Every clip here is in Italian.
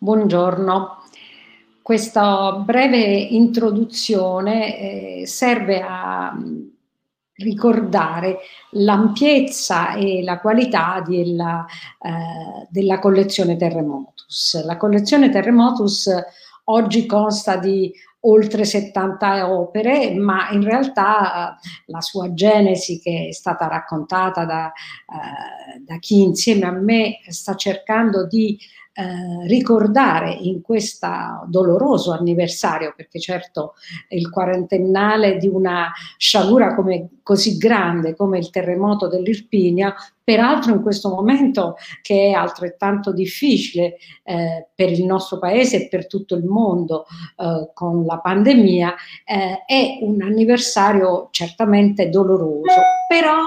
buongiorno. Questa breve introduzione eh, serve a ricordare l'ampiezza e la qualità della, eh, della collezione Terremotus. La collezione Terremotus oggi consta di oltre 70 opere, ma in realtà la sua genesi che è stata raccontata da, eh, da chi insieme a me sta cercando di eh, ricordare in questo doloroso anniversario, perché certo il quarantennale di una sciagura come, così grande come il terremoto dell'Irpinia, peraltro in questo momento che è altrettanto difficile eh, per il nostro paese e per tutto il mondo eh, con la pandemia, eh, è un anniversario certamente doloroso, però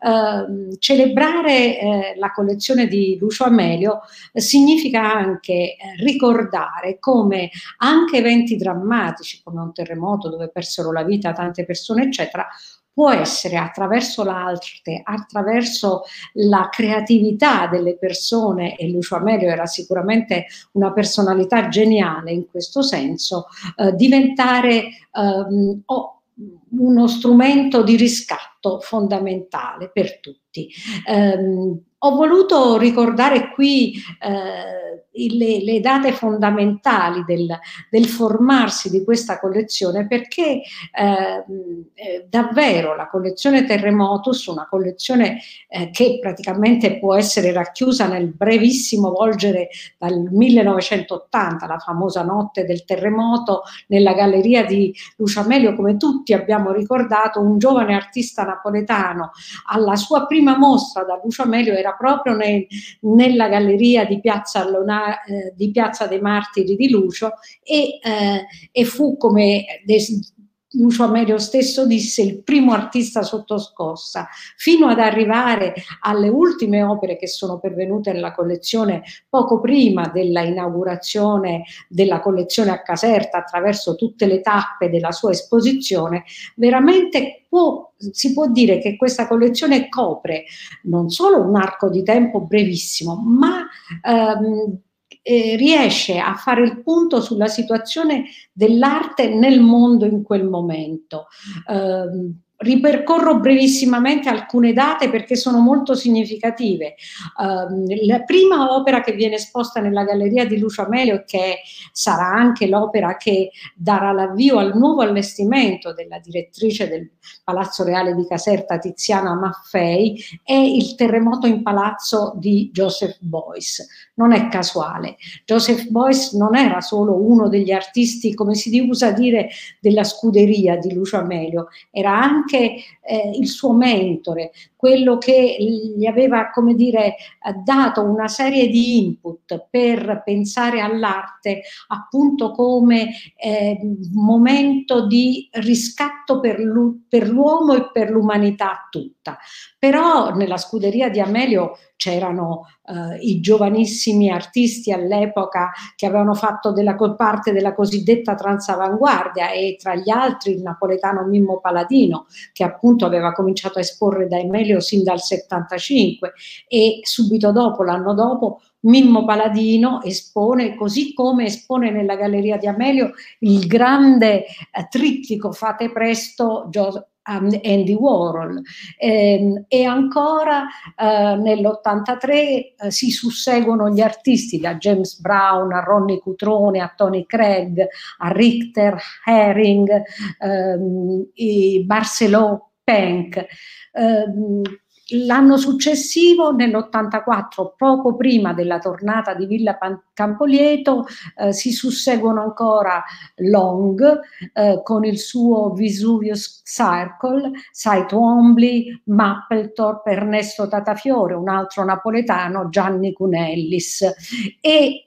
eh, celebrare eh, la collezione di Lucio Amelio significa anche ricordare come anche eventi drammatici come un terremoto dove persero la vita tante persone, eccetera, può essere attraverso l'arte, attraverso la creatività delle persone, e Lucio Amelio era sicuramente una personalità geniale in questo senso, eh, diventare ehm, uno strumento di riscatto fondamentale per tutti. Eh, ho voluto ricordare qui eh, le, le, date fondamentali del, del, formarsi di questa collezione perché eh, eh, davvero la collezione Terremotus, una collezione eh, che praticamente può essere racchiusa nel brevissimo volgere dal 1980, la famosa notte del terremoto, nella galleria di Lucio Amelio, come tutti abbiamo ricordato, un giovane artista napoletano alla sua prima mostra da Lucio Amelio era proprio nel, nella galleria di Piazza, Eh, di Piazza dei Martiri di Lucio e, eh, e fu come Lucio Amelio stesso disse il primo artista sotto scossa, fino ad arrivare alle ultime opere che sono pervenute nella collezione poco prima della inaugurazione della collezione a Caserta attraverso tutte le tappe della sua esposizione, veramente può, si può dire che questa collezione copre non solo un arco di tempo brevissimo, ma ehm, eh, riesce a fare il punto sulla situazione dell'arte nel mondo in quel momento. Eh, Ripercorro brevissimamente alcune date perché sono molto significative. Uh, la prima opera che viene esposta nella galleria di Lucio Amelio che sarà anche l'opera che darà l'avvio al nuovo allestimento della direttrice del Palazzo Reale di Caserta Tiziana Maffei è il terremoto in palazzo di Joseph Beuys. Non è casuale. Joseph Beuys non era solo uno degli artisti, come si usa dire, della scuderia di Lucio Amelio, era anche anche eh, il suo mentore, quello che gli aveva, come dire, dato una serie di input per pensare all'arte appunto come eh, momento di riscatto per, l'uomo e per l'umanità tutta. Però nella scuderia di Amelio c'erano eh, i giovanissimi artisti all'epoca che avevano fatto della, parte della cosiddetta transavanguardia e tra gli altri il napoletano Mimmo Paladino che appunto aveva cominciato a esporre da Amelio sin dal 75 e subito dopo, l'anno dopo, Mimmo Paladino espone, così come espone nella Galleria di Amelio, il grande eh, trittico Fate presto Andy Warhol. Eh, e ancora eh, nell'83 eh, si susseguono gli artisti da James Brown a Ronnie Cutrone a Tony Craig a Richter Herring ehm, Barceló Penck ehm, L'anno successivo, nell'84, poco prima della tornata di Villa Campolieto, eh, si susseguono ancora Long eh, con il suo Vesuvius Circle, Saito Ombli, Mapplethorpe, Ernesto Tatafiore, un altro napoletano, Gianni Cunellis. E eh,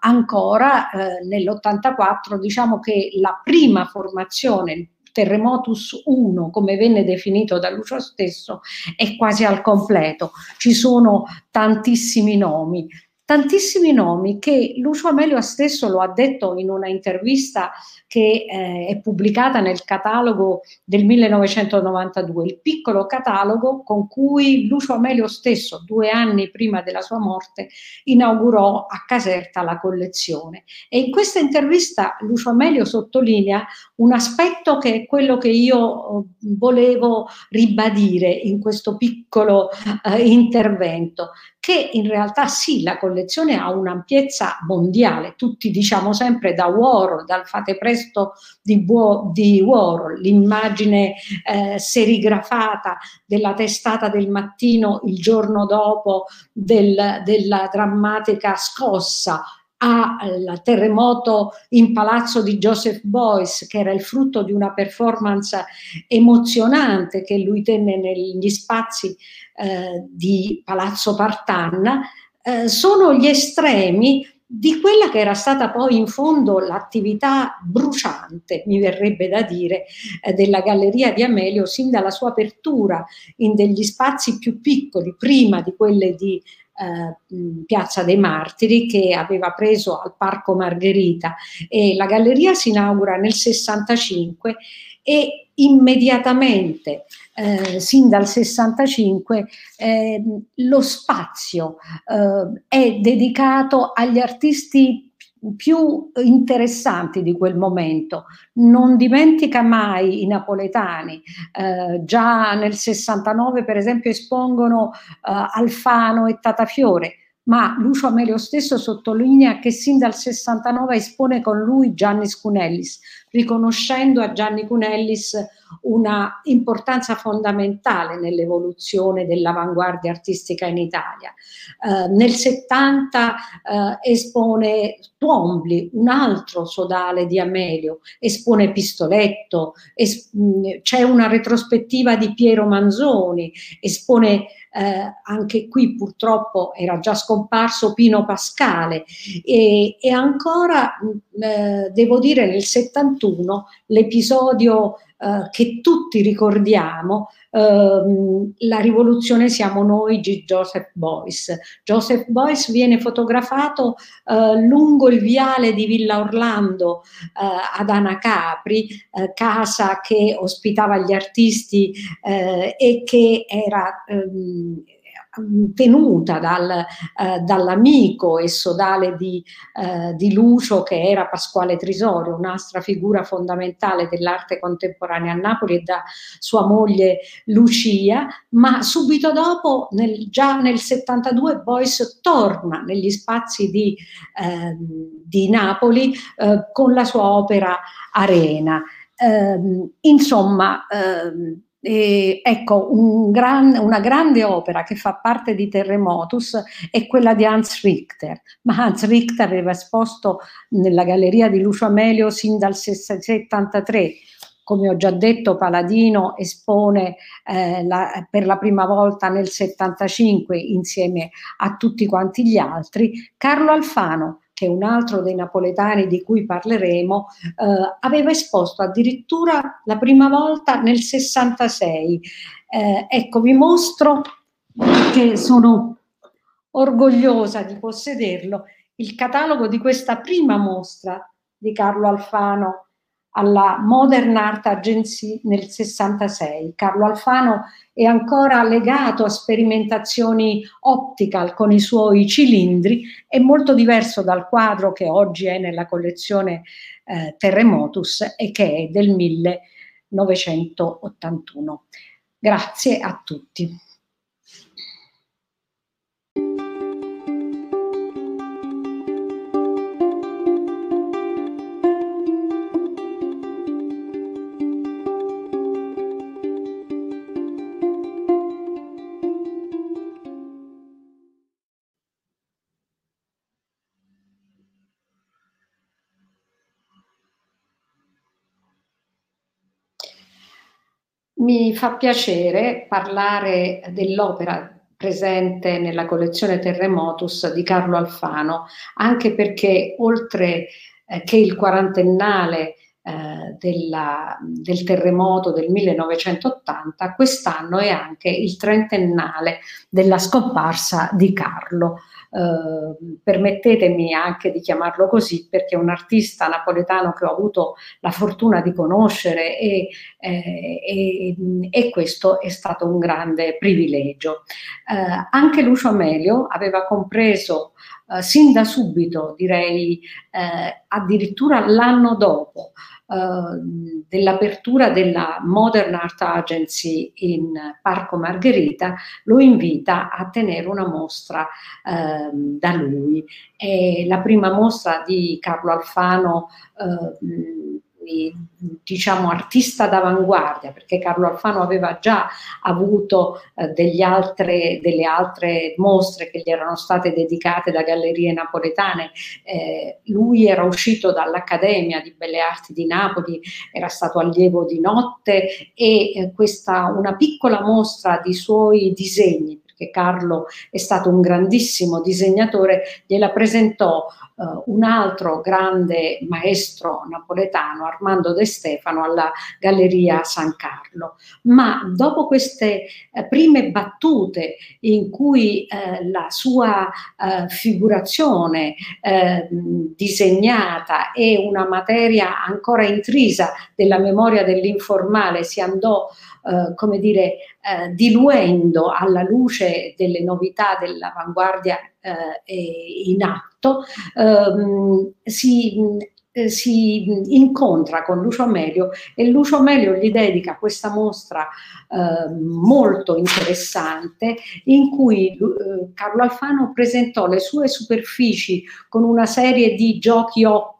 ancora eh, nell'84 diciamo che la prima formazione, Terremotus 1, come venne definito da Lucio stesso, è quasi al completo. Ci sono tantissimi nomi, tantissimi nomi che Lucio Amelio stesso lo ha detto in una intervista che eh, è pubblicata nel catalogo del 1992, il piccolo catalogo con cui Lucio Amelio stesso, due anni prima della sua morte, inaugurò a Caserta la collezione. E in questa intervista Lucio Amelio sottolinea un aspetto che è quello che io eh, volevo ribadire in questo piccolo eh, intervento, che in realtà sì, la collezione ha un'ampiezza mondiale, tutti diciamo sempre da Warhol, dal fate presto di, di Warhol, l'immagine eh, serigrafata della testata del mattino il giorno dopo del, della drammatica scossa, al terremoto in palazzo di Joseph Boyce, che era il frutto di una performance emozionante che lui tenne negli spazi eh, di Palazzo Partanna, eh, sono gli estremi di quella che era stata poi in fondo l'attività bruciante, mi verrebbe da dire, eh, della Galleria di Amelio sin dalla sua apertura in degli spazi più piccoli, prima di quelle di eh, Piazza dei Martiri che aveva preso al Parco Margherita e la galleria si inaugura nel 65 e immediatamente eh, sin dal 65 eh, lo spazio eh, è dedicato agli artisti più interessanti di quel momento. Non dimentica mai i napoletani, eh, già nel 69 per esempio espongono eh, Alfano e Tatafiore, ma Lucio Amelio stesso sottolinea che sin dal 69 espone con lui Gianni Scunellis, riconoscendo a Gianni Cunellis una importanza fondamentale nell'evoluzione dell'avanguardia artistica in Italia. Eh, nel 70 eh, espone Twombly, un altro sodale di Amelio, espone Pistoletto, es- c'è una retrospettiva di Piero Manzoni, espone eh, anche qui purtroppo era già scomparso Pino Pascale. E, e ancora eh, devo dire nel 71 l'episodio eh, che tutti ricordiamo, ehm, la rivoluzione siamo noi di Joseph Boyce. Joseph Boyce viene fotografato eh, lungo il viale di Villa Orlando eh, ad Anacapri, eh, casa che ospitava gli artisti eh, e che era ehm, tenuta dal, eh, dall'amico e sodale di, eh, di, Lucio che era Pasquale Trisorio, un'altra figura fondamentale dell'arte contemporanea a Napoli e da sua moglie Lucia, ma subito dopo, nel, già nel 72, Boyce torna negli spazi di, eh, di Napoli eh, con la sua opera Arena. Ehm, insomma, ehm, e, ecco, un gran, una grande opera che fa parte di Terremotus è quella di Hans Richter, ma Hans Richter aveva esposto nella galleria di Lucio Amelio sin dal 73. Come ho già detto, Paladino espone eh, la, per la prima volta nel 75 insieme a tutti quanti gli altri. Carlo Alfano che è un altro dei napoletani di cui parleremo, eh, aveva esposto addirittura la prima volta nel 66. Eh, ecco, vi mostro che sono orgogliosa di possederlo, il catalogo di questa prima mostra di Carlo Alfano alla Modern Art Agency nel 66. Carlo Alfano è ancora legato a sperimentazioni optical con i suoi cilindri, è molto diverso dal quadro che oggi è nella collezione eh, Terremotus e che è del 1981. Grazie a tutti. Mi fa piacere parlare dell'opera presente nella collezione Terremotus di Carlo Alfano, anche perché oltre eh, che il quarantennale eh, della, del terremoto del 1980, quest'anno è anche il trentennale della scomparsa di Carlo. Eh, permettetemi anche di chiamarlo così perché è un artista napoletano che ho avuto la fortuna di conoscere e, eh, e, e questo è stato un grande privilegio. Eh, anche Lucio Amelio aveva compreso eh, sin da subito, direi eh, addirittura l'anno dopo, dell'apertura della Modern Art Agency in Parco Margherita, lo invita a tenere una mostra eh, da lui. È la prima mostra di Carlo Alfano eh, diciamo artista d'avanguardia perché Carlo Alfano aveva già avuto eh, altre, delle altre mostre che gli erano state dedicate da gallerie napoletane. Eh, lui era uscito dall'Accademia di Belle Arti di Napoli era stato allievo di notte e eh, questa una piccola mostra di suoi disegni perché Carlo è stato un grandissimo disegnatore, gliela presentò uh, un altro grande maestro napoletano, Armando De Stefano, alla Galleria San Carlo. Ma dopo queste uh, prime battute in cui uh, la sua figurazione disegnata e una materia ancora intrisa della memoria dell'informale si andò eh, come dire, eh, diluendo alla luce delle novità dell'avanguardia eh, in atto, ehm, si eh, si incontra con Lucio Amelio e Lucio Amelio gli dedica questa mostra eh, molto interessante in cui eh, Carlo Alfano presentò le sue superfici con una serie di giochi ottici,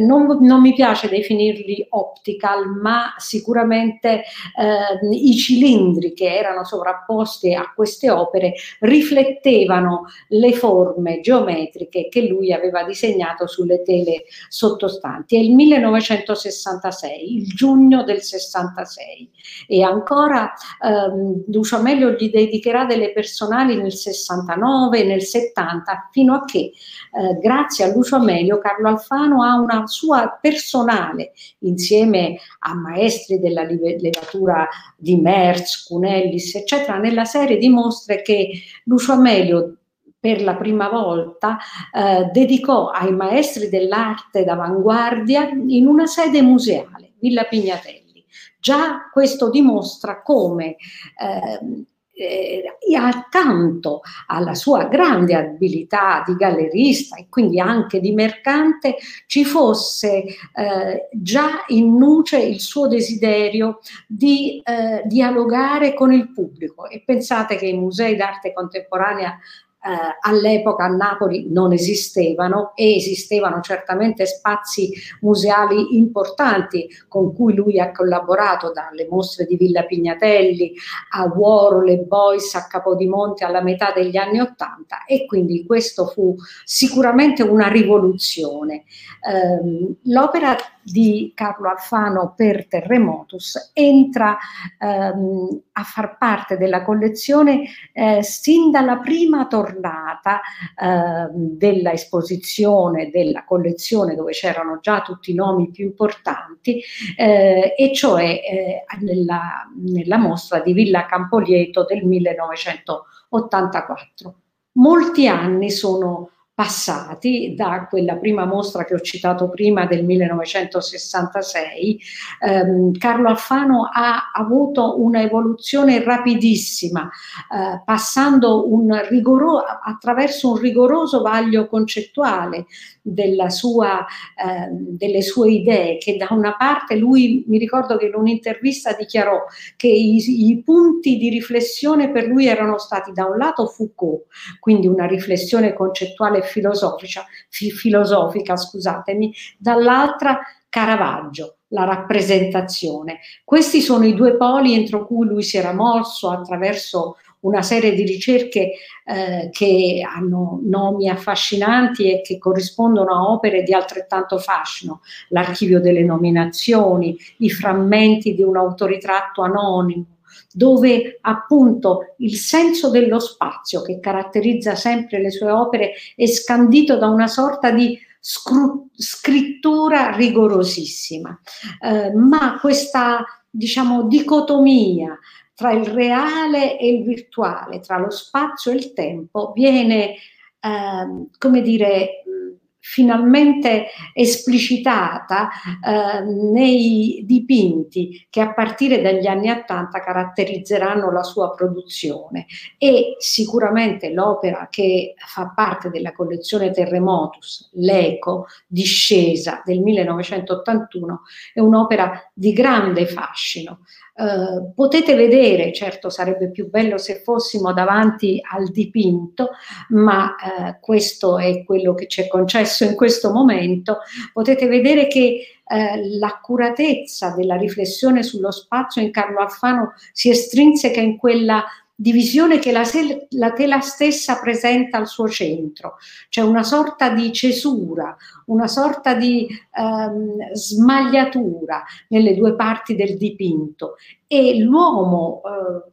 non, non mi piace definirli optical, ma sicuramente eh, i cilindri che erano sovrapposti a queste opere riflettevano le forme geometriche che lui aveva disegnato sulle tele sottostanti. È il 1966, il giugno del 66 e ancora ehm, Lucio Amelio gli dedicherà delle personali nel 69, nel 70, fino a che eh, grazie a Lucio Amelio Carlo Alfano ha una sua personale insieme a maestri della levatura di Merz, Cunellis, eccetera, nella serie di mostre che Lucio Amelio per la prima volta eh, dedicò ai maestri dell'arte d'avanguardia in una sede museale, Villa Pignatelli. Già questo dimostra come eh, eh, accanto alla sua grande abilità di gallerista e quindi anche di mercante ci fosse eh, già in nuce il suo desiderio di eh, dialogare con il pubblico. E pensate che i musei d'arte contemporanea eh, all'epoca a Napoli non esistevano e esistevano certamente spazi museali importanti con cui lui ha collaborato dalle mostre di Villa Pignatelli a Warhol e Boyce a Capodimonte alla metà degli anni Ottanta e quindi questo fu sicuramente una rivoluzione. Eh, l'opera di Carlo Alfano per Terremotus entra ehm, a far parte della collezione eh, sin dalla prima tornata eh, della esposizione della collezione dove c'erano già tutti i nomi più importanti eh, e cioè eh, nella, nella mostra di Villa Campolieto del 1984. Molti anni sono passati da quella prima mostra che ho citato prima del 1966, ehm, Carlo Alfano ha avuto una evoluzione rapidissima, eh, passando un rigoro, attraverso un rigoroso vaglio concettuale sua, eh, delle sue idee, che da una parte lui, mi ricordo che in un'intervista dichiarò che i, i punti di riflessione per lui erano stati da un lato Foucault, quindi una riflessione concettuale filosofica, fi, filosofica scusatemi, dall'altra Caravaggio, la rappresentazione. Questi sono i due poli entro cui lui si era mosso attraverso una serie di ricerche eh, che hanno nomi affascinanti e che corrispondono a opere di altrettanto fascino, l'archivio delle nominazioni, i frammenti di un autoritratto anonimo, dove appunto il senso dello spazio che caratterizza sempre le sue opere è scandito da una sorta di scrittura rigorosissima, eh, ma questa diciamo dicotomia tra il reale e il virtuale, tra lo spazio e il tempo, viene, eh, come dire, finalmente esplicitata eh, nei dipinti che a partire dagli anni Ottanta caratterizzeranno la sua produzione. E sicuramente l'opera che fa parte della collezione Terremotus, l'Eco, discesa del 1981, è un'opera di grande fascino, Uh, potete vedere, certo sarebbe più bello se fossimo davanti al dipinto, ma uh, questo è quello che ci è concesso in questo momento, potete vedere che uh, l'accuratezza della riflessione sullo spazio in Carlo Alfano si estrinseca in quella divisione che la, la, tela stessa presenta al suo centro. C'è una sorta di cesura, una sorta di ehm, smagliatura nelle due parti del dipinto e l'uomo eh,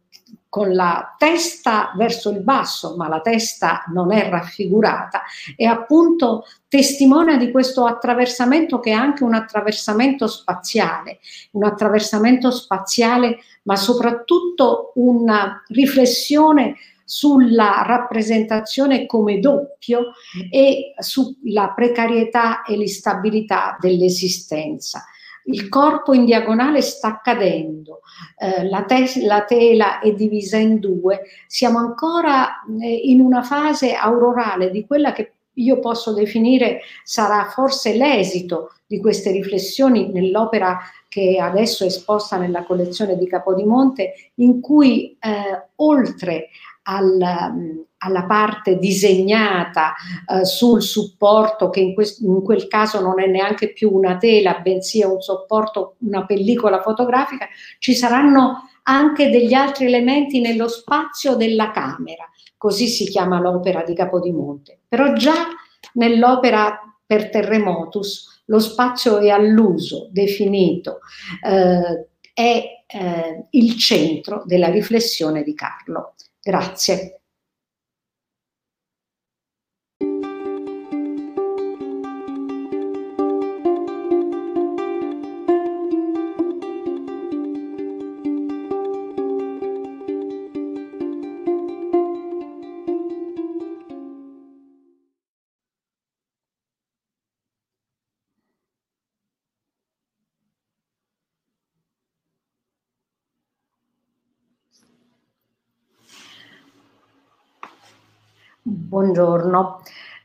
con la testa verso il basso, ma la testa non è raffigurata, e appunto testimonia di questo attraversamento che è anche un attraversamento spaziale, un attraversamento spaziale, ma soprattutto una riflessione sulla rappresentazione come doppio e sulla precarietà e l'instabilità dell'esistenza il corpo in diagonale sta cadendo, eh, la, te- la, tela è divisa in due, siamo ancora eh, in una fase aurorale di quella che io posso definire sarà forse l'esito di queste riflessioni nell'opera che adesso è esposta nella collezione di Capodimonte, in cui eh, oltre al, alla parte disegnata eh, sul supporto che in, quest- in, quel caso non è neanche più una tela, bensì è un supporto, una pellicola fotografica, ci saranno anche degli altri elementi nello spazio della camera, così si chiama l'opera di Capodimonte. Però già nell'opera per Terremotus lo spazio è all'uso, definito, eh, è eh, il centro della riflessione di Carlo. Grazie. Buongiorno.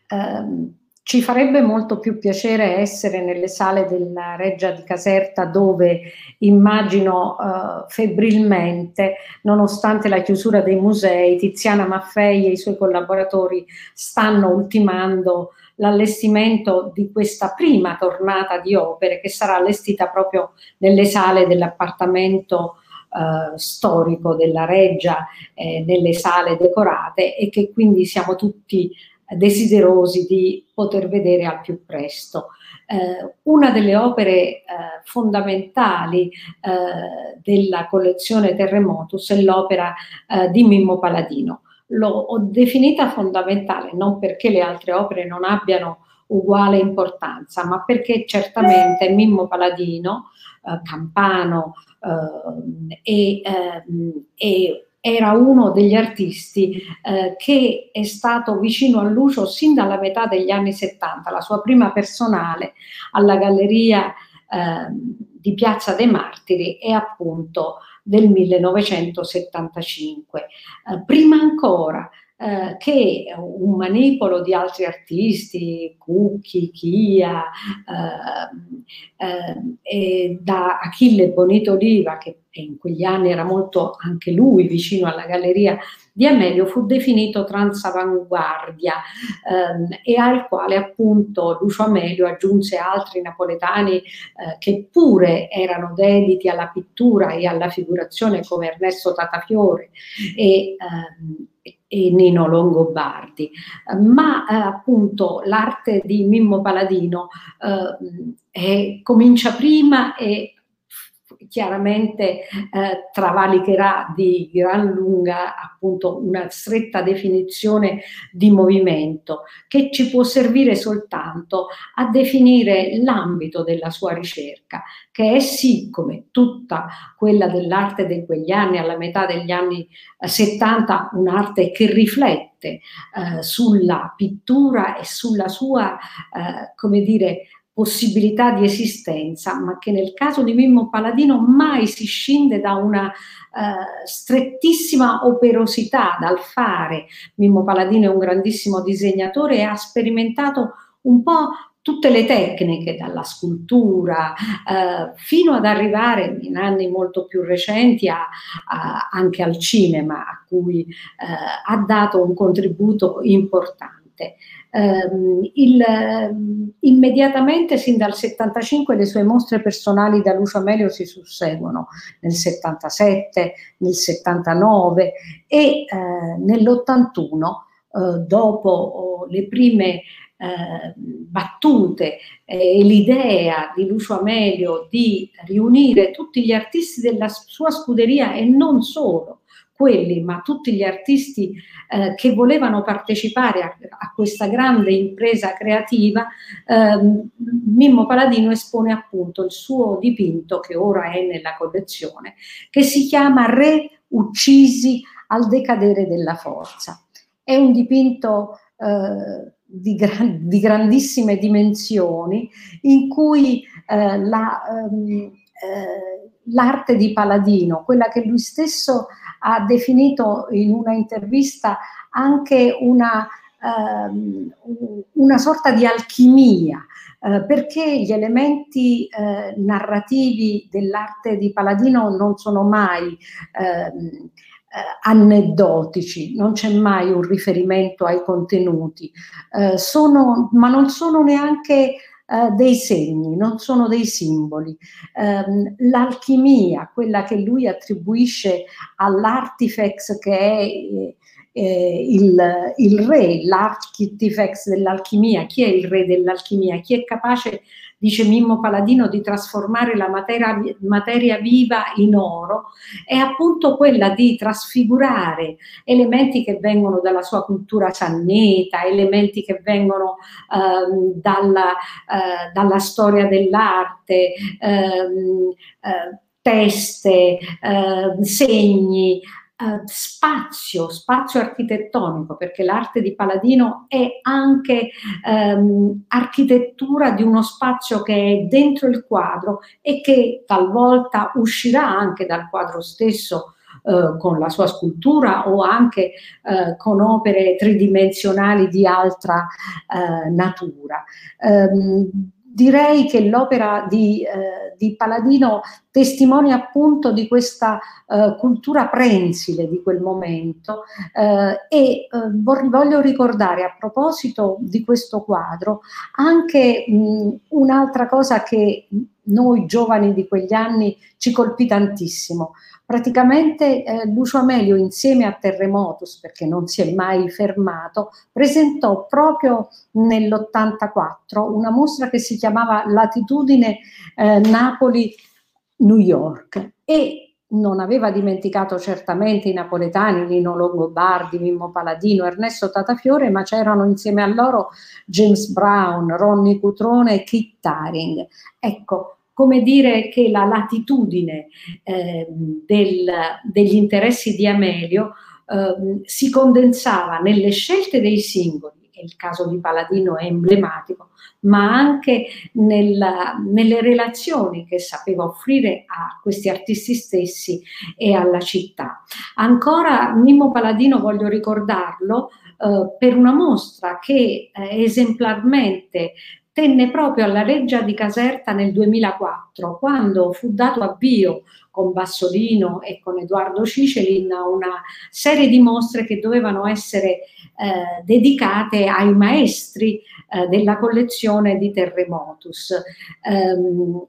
Eh, ci farebbe molto più piacere essere nelle sale della Reggia di Caserta dove immagino eh, febbrilmente, nonostante la chiusura dei musei, Tiziana Maffei e i suoi collaboratori stanno ultimando l'allestimento di questa prima tornata di opere che sarà allestita proprio nelle sale dell'appartamento eh, storico della reggia eh, nelle sale decorate e che quindi siamo tutti desiderosi di poter vedere al più presto. Eh, una delle opere eh, fondamentali eh, della collezione Terremotus è l'opera eh, di Mimmo Paladino. L'ho definita fondamentale non perché le altre opere non abbiano uguale importanza, ma perché certamente Mimmo Paladino, eh, Campano, eh, e, ehm, e, era uno degli artisti eh, che è stato vicino a Lucio sin dalla metà degli anni 70, la sua prima personale alla Galleria eh, di Piazza dei Martiri è appunto del 1975. Eh, prima ancora eh, che un manipolo di altri artisti, Cucchi, Chia, eh, eh, da Achille Bonito Oliva, che in quegli anni era molto anche lui vicino alla galleria di Amelio, fu definito transavanguardia ehm, e al quale appunto Lucio Amelio aggiunse altri napoletani eh, che pure erano dediti alla pittura e alla figurazione come Ernesto Tatafiore e ehm, e Nino Longobardi, ma eh, appunto l'arte di Mimmo Paladino eh, è, comincia prima e chiaramente eh, travalicherà di gran lunga appunto una stretta definizione di movimento che ci può servire soltanto a definire l'ambito della sua ricerca, che è sì come tutta quella dell'arte di quegli anni, alla metà degli anni 70, eh, un'arte che riflette eh, sulla pittura e sulla sua, eh, come dire, possibilità di esistenza, ma che nel caso di Mimmo Paladino mai si scinde da una eh, strettissima operosità dal fare. Mimmo Paladino è un grandissimo disegnatore e ha sperimentato un po' tutte le tecniche, dalla scultura eh, fino ad arrivare in anni molto più recenti a, a, anche al cinema, a cui eh, ha dato un contributo importante. Um, il, um, immediatamente, sin dal 75, le sue mostre personali da Lucio Amelio si susseguono. Nel 77, nel 79 e uh, nell'81, uh, dopo oh, le prime uh, battute e l'idea di Lucio Amelio di riunire tutti gli artisti della sua scuderia e non solo, quelli, ma tutti gli artisti eh, che volevano partecipare a, a, questa grande impresa creativa, ehm, Mimmo Paladino espone appunto il suo dipinto, che ora è nella collezione, che si chiama Re uccisi al decadere della forza. È un dipinto eh, di, gran, di, grandissime dimensioni in cui eh, la, ehm, eh, l'arte di Paladino, quella che lui stesso ha definito in una intervista anche una, ehm, una sorta di alchimia, eh, perché gli elementi eh, narrativi dell'arte di Paladino non sono mai ehm, eh, aneddotici, non c'è mai un riferimento ai contenuti, eh, sono, ma non sono neanche eh, dei segni, non sono dei simboli. Um, l'alchimia, quella che lui attribuisce all'artifex che è eh, eh, il, il, re, l'architefex dell'alchimia, chi è il re dell'alchimia, chi è capace dice Mimmo Paladino, di trasformare la materia, materia viva in oro, è appunto quella di trasfigurare elementi che vengono dalla sua cultura sanneta, elementi che vengono ehm, dalla, eh, dalla, storia dell'arte, ehm, eh, teste, eh, segni, Uh, spazio, spazio architettonico, perché l'arte di Paladino è anche um, architettura di uno spazio che è dentro il quadro e che talvolta uscirà anche dal quadro stesso uh, con la sua scultura o anche uh, con opere tridimensionali di altra natura. Um, direi che l'opera di, eh, di, Paladino testimonia appunto di questa eh, cultura prensile di quel momento eh, e eh, voglio ricordare a proposito di questo quadro anche un'altra cosa che noi giovani di quegli anni ci colpì tantissimo. Praticamente eh, Lucio Amelio insieme a Terremotus, perché non si è mai fermato, presentò proprio nell'84 una mostra che si chiamava Latitudine eh, Napoli-New York e non aveva dimenticato certamente i napoletani, Lino Longobardi, Mimmo Paladino, Ernesto Tatafiore, ma c'erano insieme a loro James Brown, Ronnie Cutrone e Kit Taring. Ecco, come dire che la latitudine eh, del, degli interessi di Amelio eh, si condensava nelle scelte dei singoli, e il caso di Paladino è emblematico, ma anche nella, nelle relazioni che sapeva offrire a questi artisti stessi e alla città. Ancora Mimmo Paladino, voglio ricordarlo, eh, per una mostra che eh, esemplarmente tenne proprio alla Reggia di Caserta nel 2004, quando fu dato avvio con Bassolino e con Edoardo Cicelin una serie di mostre che dovevano essere eh, dedicate ai maestri eh, della collezione di Terremotus. Um,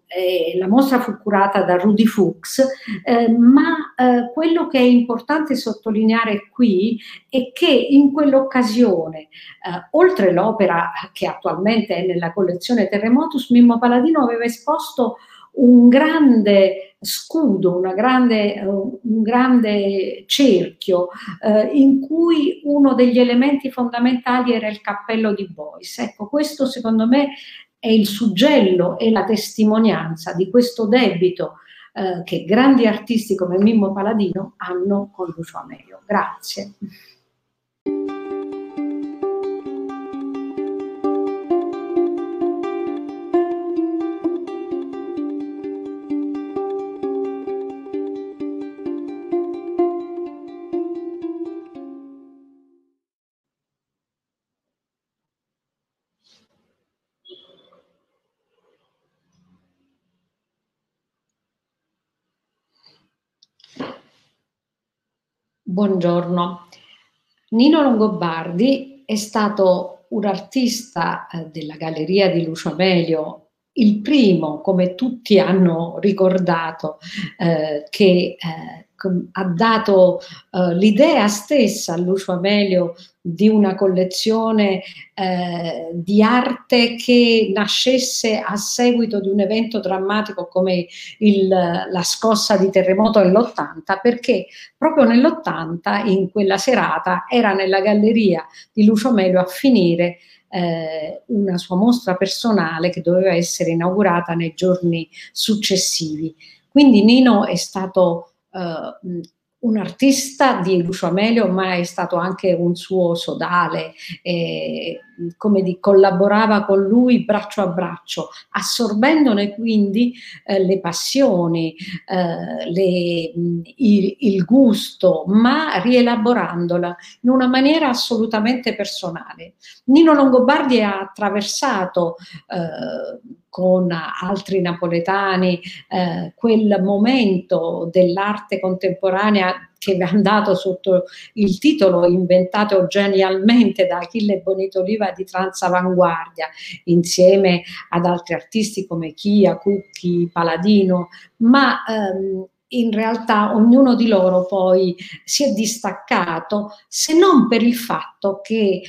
la mostra fu curata da Rudy Fuchs, eh, ma quello che è importante sottolineare qui è che in quell'occasione, eh, oltre l'opera che attualmente è nella collezione Terremotus, Mimmo Paladino aveva esposto un grande scudo, grande, un grande cerchio eh, in cui uno degli elementi fondamentali era il cappello di Boyce. Ecco, questo secondo me è il suggello e la testimonianza di questo debito eh, che grandi artisti come Mimmo Paladino hanno con Lucio Amelio. Grazie. Buongiorno. Nino Longobardi è stato un artista eh, della Galleria di Lucio Amelio, il primo, come tutti hanno ricordato, eh, che eh, ha dato uh, l'idea stessa a Lucio Amelio di una collezione eh, di arte che nascesse a seguito di un evento drammatico come il, la scossa di terremoto nell'80, perché proprio nell'80, in quella serata, era nella galleria di Lucio Amelio a finire eh, una sua mostra personale che doveva essere inaugurata nei giorni successivi. Quindi Nino è stato un artista di Lucio Amelio, ma è stato anche un suo sodale, eh, come di, collaborava con lui braccio a braccio, assorbendone quindi eh, le passioni, eh, le, il, il, gusto, ma rielaborandola in una maniera assolutamente personale. Nino Longobardi ha attraversato eh, con altri napoletani eh, quel momento dell'arte contemporanea che è andato sotto il titolo inventato genialmente da Achille Bonito Oliva di Transavanguardia, insieme ad altri artisti come Chia, Cucchi, Paladino, ma ehm, in realtà ognuno di loro poi si è distaccato, se non per il fatto che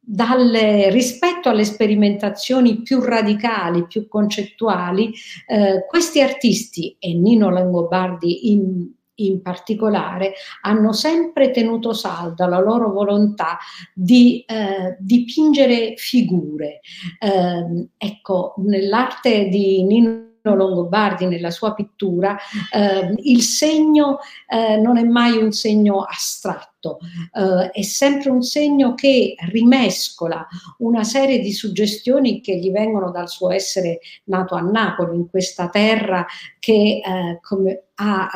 dalle, rispetto alle sperimentazioni più radicali, più concettuali, eh, questi artisti, e Nino Langobardi in, in particolare, hanno sempre tenuto salda la loro volontà di eh, dipingere figure. Eh, ecco, nell'arte di Nino Longobardi nella sua pittura, eh, il segno eh, non è mai un segno astratto, eh, è sempre un segno che rimescola una serie di suggestioni che gli vengono dal suo essere nato a Napoli, in questa terra che eh, come ha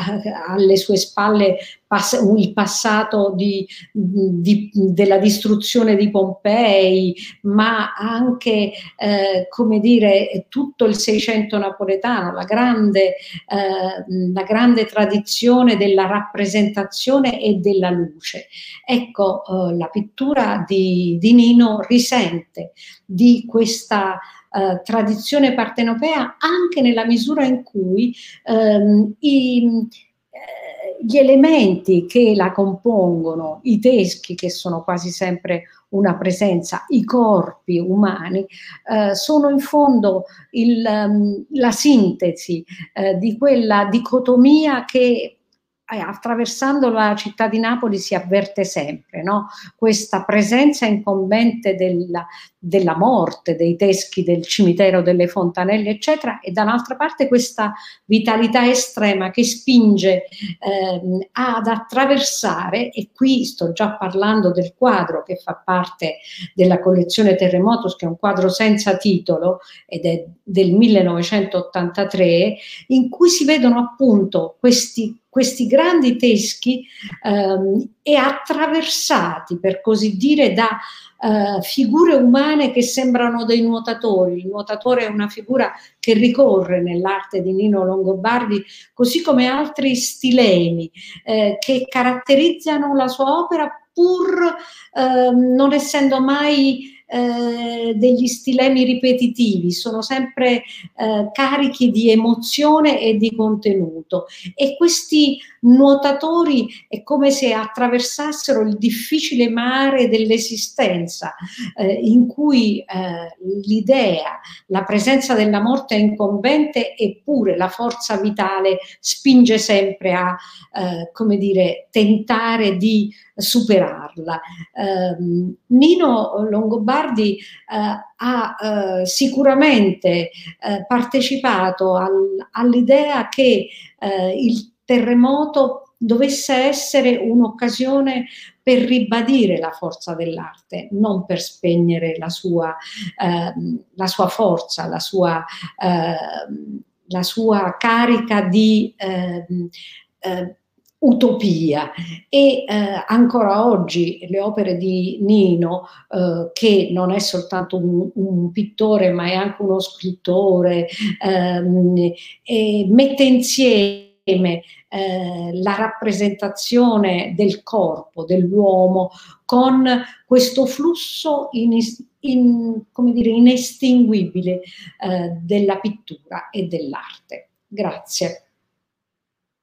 alle sue spalle pass il passato di, di, della distruzione di Pompei, ma anche, eh, come dire, tutto il Seicento napoletano, la grande, eh, la grande tradizione della rappresentazione e della luce. Ecco, eh, la pittura di, di Nino risente di questa eh, tradizione partenopea anche nella misura in cui ehm, i, eh, gli elementi che la compongono, i teschi che sono quasi sempre una presenza, i corpi umani, eh, sono in fondo il, um, la sintesi eh, di quella dicotomia che attraversando la città di Napoli si avverte sempre no? questa presenza incombente della, della, morte, dei teschi del cimitero delle fontanelle, eccetera, e dall'altra parte questa vitalità estrema che spinge eh, ad attraversare, e qui sto già parlando del quadro che fa parte della collezione Terremotos, che è un quadro senza titolo ed è del 1983, in cui si vedono appunto questi questi grandi teschi ehm, e attraversati, per così dire, da eh, figure umane che sembrano dei nuotatori. Il nuotatore è una figura che ricorre nell'arte di Nino Longobardi, così come altri stilemi eh, che caratterizzano la sua opera pur eh, non essendo mai eh, degli stilemi ripetitivi, sono sempre eh, carichi di emozione e di contenuto. E questi nuotatori è come se attraversassero il difficile mare dell'esistenza eh, in cui eh, l'idea, la presenza della morte è incombente eppure la forza vitale spinge sempre a, eh, come dire, tentare di superarla. Eh, Nino Longobardi eh, ha eh, sicuramente eh, partecipato al, all'idea che eh, il terremoto dovesse essere un'occasione per ribadire la forza dell'arte, non per spegnere la sua, ehm, la sua forza, la sua, ehm, la sua carica di eh, utopia. E eh, ancora oggi le opere di Nino, eh, che non è soltanto un, un, pittore ma è anche uno scrittore, ehm, mette insieme eh, la rappresentazione del corpo, dell'uomo, con questo flusso in, in, dire, inestinguibile eh, della pittura e dell'arte. Grazie.